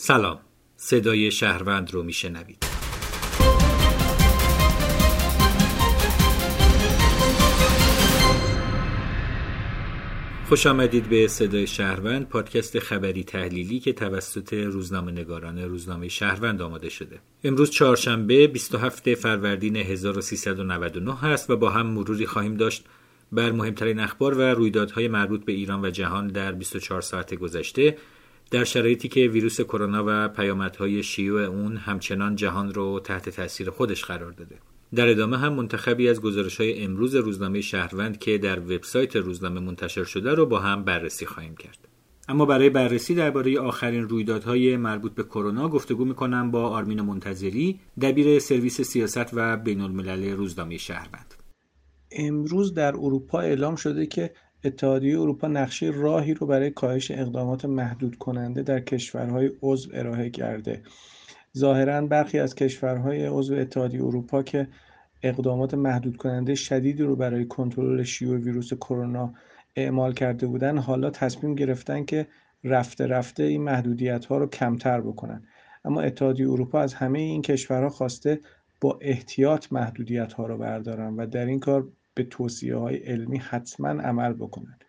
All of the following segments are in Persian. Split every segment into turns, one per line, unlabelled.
سلام. صدای شهروند رو میشنوید. خوش آمدید به صدای شهروند پادکست خبری تحلیلی که توسط روزنامه نگاران روزنامه شهروند آماده شده. امروز چهارشنبه 27 فروردین 1399 هست و با هم مروری خواهیم داشت بر مهمترین اخبار و رویدادهای مربوط به ایران و جهان در 24 ساعت گذشته. در شرایطی که ویروس کرونا و پیامدهای شیوع اون همچنان جهان رو تحت تاثیر خودش قرار داده. در ادامه هم منتخبی از گزارش های امروز روزنامه شهروند که در وبسایت روزنامه منتشر شده رو با هم بررسی خواهیم کرد. اما برای بررسی درباره آخرین رویدادهای مربوط به کرونا گفتگو می‌کنم با آرمین منتظری دبیر سرویس سیاست و بین الملل روزنامه شهروند.
امروز در اروپا اعلام شده که اتحادیه اروپا نقشه راهی رو برای کاهش اقدامات محدود کننده در کشورهای عضو ارائه کرده. ظاهرا برخی از کشورهای عضو اتحادیه اروپا که اقدامات محدود کننده شدیدی رو برای کنترل شیوع ویروس کرونا اعمال کرده بودن حالا تصمیم گرفتن که رفته رفته این محدودیت ها رو کمتر بکنن. اما اتحادیه اروپا از همه این کشورها خواسته با احتیاط محدودیت ها رو بردارن و در این کار به توصیه های علمی حتما عمل بکنند.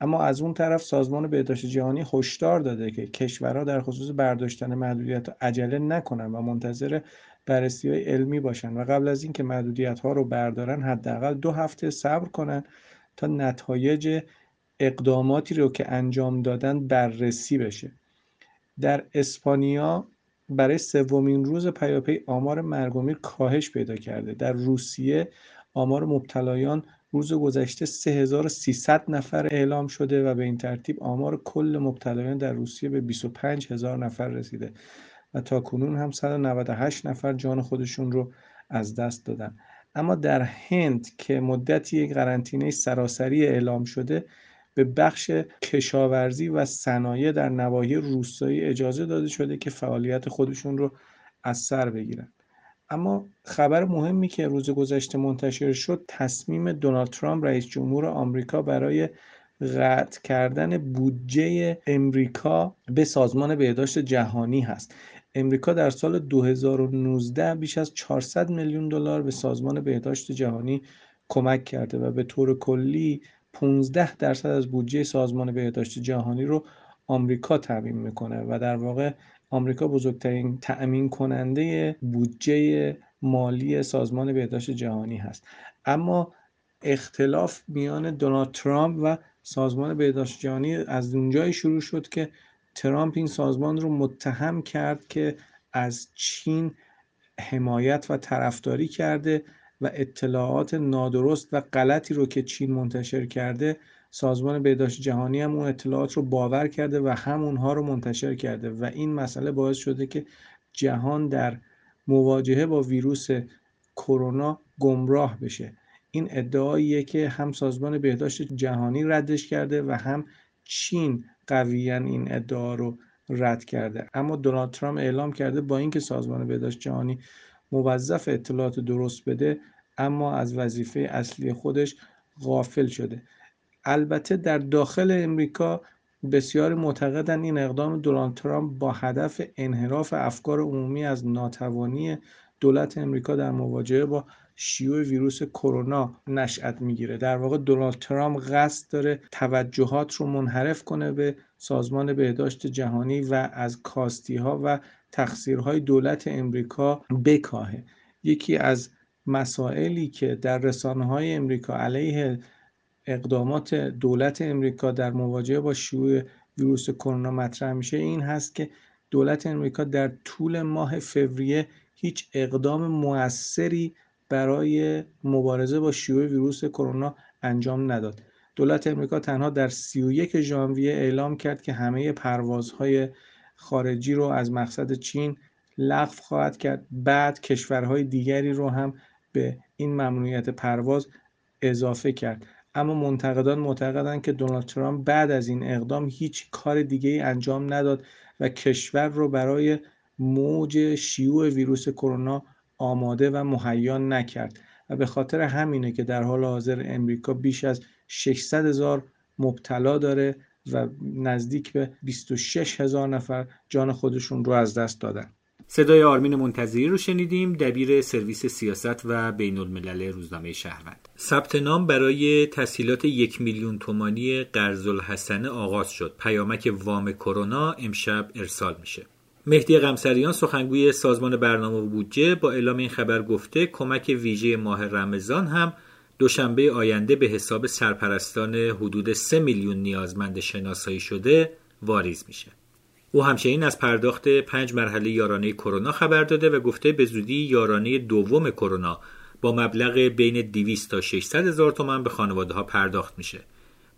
اما از اون طرف سازمان بهداشت جهانی هشدار داده که کشورها در خصوص برداشتن محدودیت عجله نکنند و منتظر بررسی های علمی باشند و قبل از اینکه محدودیت ها رو بردارن حداقل دو هفته صبر کنند تا نتایج اقداماتی رو که انجام دادن بررسی بشه. در اسپانیا برای سومین روز پیاپی آمار مرگ کاهش پیدا کرده. در روسیه آمار مبتلایان روز گذشته 3300 نفر اعلام شده و به این ترتیب آمار کل مبتلایان در روسیه به 25 هزار نفر رسیده و تا کنون هم 198 نفر جان خودشون رو از دست دادن. اما در هند که مدتی یک قرنطینه سراسری اعلام شده به بخش کشاورزی و صنایع در نواحی روستایی اجازه داده شده که فعالیت خودشون رو از سر بگیرن. اما خبر مهمی که روز گذشته منتشر شد تصمیم دونالد ترامپ رئیس جمهور آمریکا برای قطع کردن بودجه امریکا به سازمان بهداشت جهانی هست. امریکا در سال 2019 بیش از 400 میلیون دلار به سازمان بهداشت جهانی کمک کرده و به طور کلی 15 درصد از بودجه سازمان بهداشت جهانی رو آمریکا تامین می‌کنه و در واقع آمریکا بزرگترین تأمین کننده بودجه مالی سازمان بهداشت جهانی هست. اما اختلاف میان دونالد ترامپ و سازمان بهداشت جهانی از اونجایی شروع شد که ترامپ این سازمان رو متهم کرد که از چین حمایت و طرفداری کرده و اطلاعات نادرست و غلطی رو که چین منتشر کرده سازمان بهداشت جهانی هم اون اطلاعات رو باور کرده و همونها رو منتشر کرده و این مسئله باعث شده که جهان در مواجهه با ویروس کرونا گمراه بشه. این ادعاییه که هم سازمان بهداشت جهانی ردش کرده و هم چین قویا این ادعا رو رد کرده. اما دونالد ترامپ اعلام کرده با اینکه سازمان بهداشت جهانی موظف اطلاعات درست بده اما از وظیفه اصلی خودش غافل شده. البته در داخل امریکا بسیاری معتقدند این اقدام دونالد ترامپ با هدف انحراف افکار عمومی از ناتوانی دولت امریکا در مواجهه با شیوع ویروس کرونا نشأت می‌گیره. در واقع دونالد ترامپ قصد داره توجهات رو منحرف کنه به سازمان بهداشت جهانی و از کاستی ها و تقصیرهای دولت امریکا بکاهه. یکی از مسائلی که در رسانه های امریکا علیه اقدامات دولت امریکا در مواجهه با شیوع ویروس کرونا مطرح میشه. این هست که دولت امریکا در طول ماه فوریه هیچ اقدام موثری برای مبارزه با شیوع ویروس کرونا انجام نداد. دولت امریکا تنها در 31 ژانویه اعلام کرد که همه پروازهای خارجی رو از مقصد چین لغو خواهد کرد. بعد کشورهای دیگری رو هم به این ممنوعیت پرواز اضافه کرد. اما منتقدان معتقدند که دونالد ترامپ بعد از این اقدام هیچ کار دیگه ای انجام نداد و کشور رو برای موج شیوع ویروس کرونا آماده و مهیا نکرد. و به خاطر همینه که در حال حاضر امریکا بیش از 600 هزار مبتلا داره و نزدیک به 26 هزار نفر جان خودشون رو از دست دادن.
صدای آرمین منتظری رو شنیدیم دبیر سرویس سیاست و بین الملل روزنامه شهروند. ثبت نام برای تسهیلات یک میلیون تومانی قرض الحسنه آغاز شد. پیامک وام کرونا امشب ارسال میشه. مهدی غمسریان سخنگوی سازمان برنامه و بودجه با اعلام این خبر گفته کمک ویژه ماه رمضان هم دوشنبه آینده به حساب سرپرستان حدود 3 میلیون نیازمند شناسایی شده واریز میشه. او همچنین از پرداخت پنج مرحله یارانه کرونا خبر داده و گفته به زودی یارانه دوم کرونا با مبلغ بین 200 تا 600 هزار تومان به خانواده ها پرداخت میشه.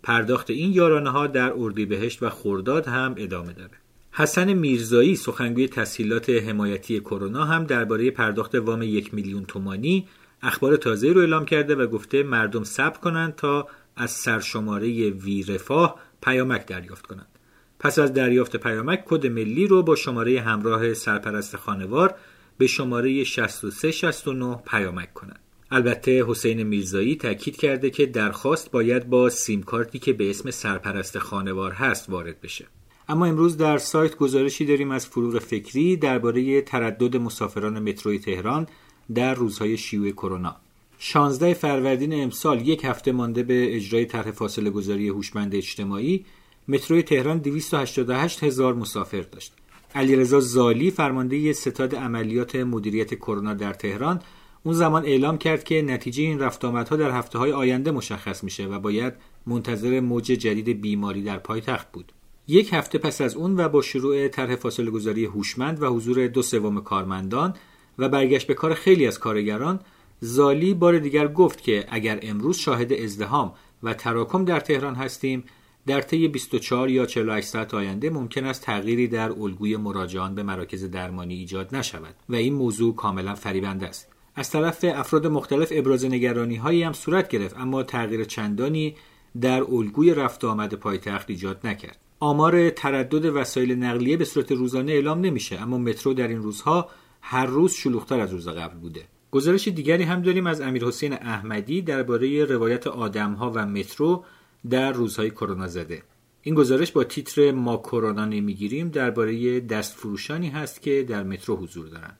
پرداخت این یارانه ها در اردیبهشت و خرداد هم ادامه داره. حسن میرزایی سخنگوی تسهیلات حمایتی کرونا هم درباره پرداخت وام یک میلیون تومانی اخبار تازه رو اعلام کرده و گفته مردم صبر کنند تا از سرشماره وی رفاه پیامک دریافت کنند. پس از دریافت پیامک کد ملی رو با شماره همراه سرپرست خانوار به شماره 6369 پیامک کنند. البته حسین میرزایی تاکید کرده که درخواست باید با سیم کارتی که به اسم سرپرست خانوار هست وارد بشه. اما امروز در سایت گزارشی داریم از فروغ فکری درباره تردد مسافران متروی تهران در روزهای شیوع کرونا 16 فروردین امسال یک هفته مانده به اجرای طرح فاصله گذاری هوشمند اجتماعی متروی تهران 288 هزار مسافر داشت. علیرضا زالی فرمانده ستاد عملیات مدیریت کرونا در تهران اون زمان اعلام کرد که نتیجه این رفت آمدها در هفته های آینده مشخص میشه و باید منتظر موج جدید بیماری در پایتخت بود. یک هفته پس از اون و با شروع طرح فاصله گذاری هوشمند و حضور دو سوم کارمندان و برگشت به کار خیلی از کارگران زالی بار دیگر گفت که اگر امروز شاهد ازدهام و تراکم در تهران هستیم در طی 24 یا 48 ساعت آینده ممکن است تغییری در الگوی مراجعان به مراکز درمانی ایجاد نشود و این موضوع کاملا فریبنده است. از طرف افراد مختلف ابراز نگرانی هایی هم صورت گرفت اما تغییر چندانی در الگوی رفت آمد پایتخت ایجاد نکرد. آمار تردد وسایل نقلیه به صورت روزانه اعلام نمیشه اما مترو در این روزها هر روز شلوغتر از روز قبل بوده. گزارش دیگری هم داریم از امیر حسین احمدی درباره روایت آدمها و مترو در روزهای کرونا زده این گزارش با تیتر ما کرونا نمی‌گیریم درباره دست فروشانی هست که در مترو حضور دارند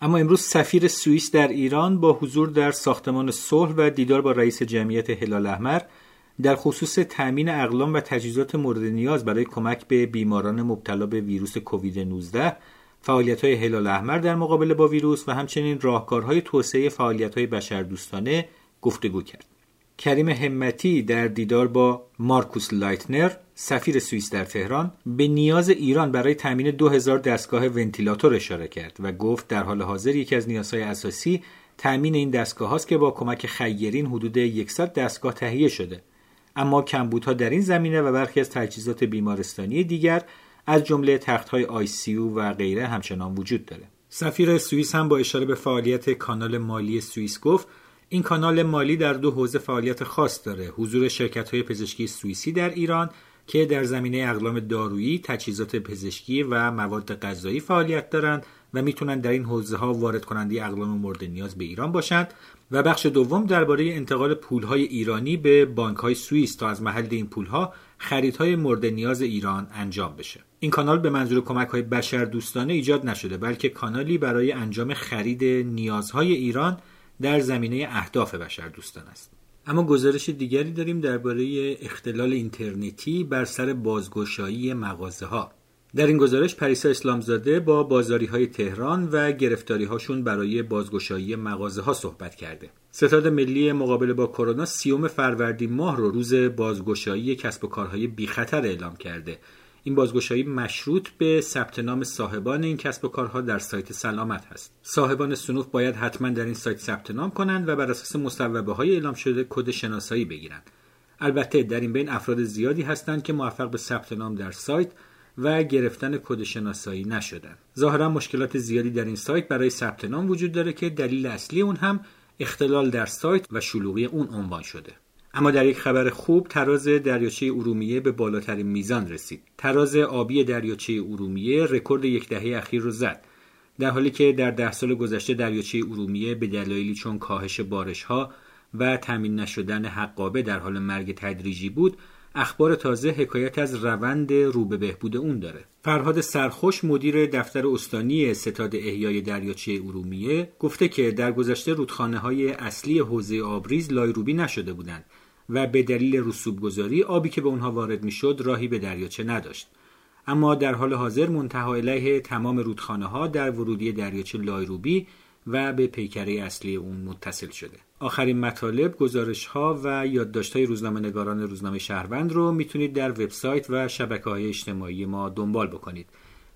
اما امروز سفیر سوئیس در ایران با حضور در ساختمان صلح و دیدار با رئیس جمعیت هلال احمر در خصوص تأمین اقلام و تجهیزات مورد نیاز برای کمک به بیماران مبتلا به ویروس کووید 19 فعالیت های هلال احمر در مقابله با ویروس و همچنین راهکارهای توسعه فعالیت های بشردوستانه گفتگو کرد. کریم همتی در دیدار با مارکوس لایتنر سفیر سوئیس در تهران به نیاز ایران برای تامین 2000 دستگاه ونتیلاتور اشاره کرد و گفت در حال حاضر یکی از نیازهای اساسی تامین این دستگاه هاست که با کمک خیرین حدود 100 دستگاه تهیه شده. اما کمبودها در این زمینه و برخی از تجهیزات بیمارستانی دیگر از جمله تخت های آی سی و غیره همچنان وجود داره. سفیر سوئیس هم با اشاره به فعالیت کانال مالی سوئیس گفت این کانال مالی در دو حوزه فعالیت خاص داره. حضور شرکت های پزشکی سوئیسی در ایران که در زمینه اقلام دارویی، تجهیزات پزشکی و مواد غذایی فعالیت دارند و می‌تونن در این حوزه ها وارد کننده اقلام مورد نیاز به ایران باشند. و بخش دوم درباره انتقال پولهای ایرانی به بانک های سوئیس تا از محل این پولها خریدهای مورد نیاز ایران انجام بشه. این کانال به منظور کمک های بشر دوستانه ایجاد نشده بلکه کانالی برای انجام خرید نیازهای ایران در زمینه اهداف بشر دوستان است اما گزارش دیگری داریم درباره اختلال اینترنتی بر سر بازگشایی مغازه ها در این گزارش پریسا اسلامزاده با بازاری های تهران و گرفتاری هاشون برای بازگشایی مغازه ها صحبت کرده. ستاد ملی مقابله با کرونا سیوم فروردین ماه رو روز بازگشایی کسب و کارهای بی خطر اعلام کرده. این بازگشایی مشروط به ثبت نام صاحبان این کسب و کارها در سایت سلامت هست. صاحبان سنوف باید حتما در این سایت ثبت نام کنند و بر اساس مصوبه های اعلام شده کد شناسایی بگیرند. البته در این بین افراد زیادی هستند که موفق به ثبت نام در سایت و گرفتن کد شناسایی نشدن ظاهرا مشکلات زیادی در این سایت برای ثبت نام وجود داره که دلیل اصلی اون هم اختلال در سایت و شلوغی اون عنوان شده اما در یک خبر خوب تراز دریاچه ارومیه به بالاترین میزان رسید. تراز آبی دریاچه ارومیه رکورد یک دهه اخیر رو زد. در حالی که در ده سال گذشته دریاچه ارومیه به دلایلی چون کاهش بارش ها و تامین نشدن حقابه در حال مرگ تدریجی بود اخبار تازه حکایت از روند رو به بهبود اون داره. فرهاد سرخوش مدیر دفتر استانی ستاد احیای دریاچه ارومیه گفته که در گذشته رودخانه های اصلی حوزه آبریز لایروبی نشده بودند. و به دلیل رسوبگذاری آبی که به اونها وارد می‌شد راهی به دریاچه نداشت. اما در حال حاضر منتهی‌الیه تمام رودخانه ها در ورودی دریاچه لایروبی و به پیکره اصلی اون متصل شده. آخرین مطالب گزارش ها و یادداشت های روزنامه نگاران روزنامه شهروند رو می‌تونید در وبسایت و شبکه های اجتماعی ما دنبال بکنید.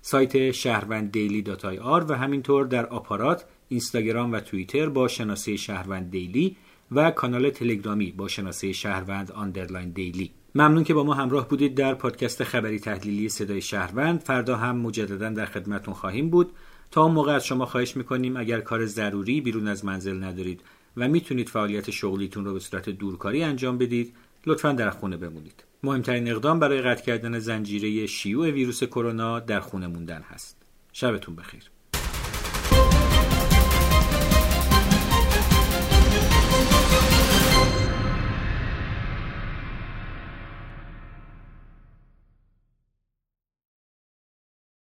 سایت شهروند daily dot IR و همینطور در آپارات اینستاگرام و توییتر با شناسه شهروند daily و کانال تلگرامی با شناسه شهروند underline daily ممنون که با ما همراه بودید در پادکست خبری تحلیلی صدای شهروند. فردا هم مجددا در خدمتون خواهیم بود. تا اون موقع از شما خواهش می‌کنیم اگر کار ضروری بیرون از منزل ندارید و می‌تونید فعالیت شغلیتون رو به صورت دورکاری انجام بدید لطفا در خونه بمونید. مهمترین اقدام برای قطع کردن زنجیره شیوع ویروس کرونا در خونه موندن هست. شبتون بخیر.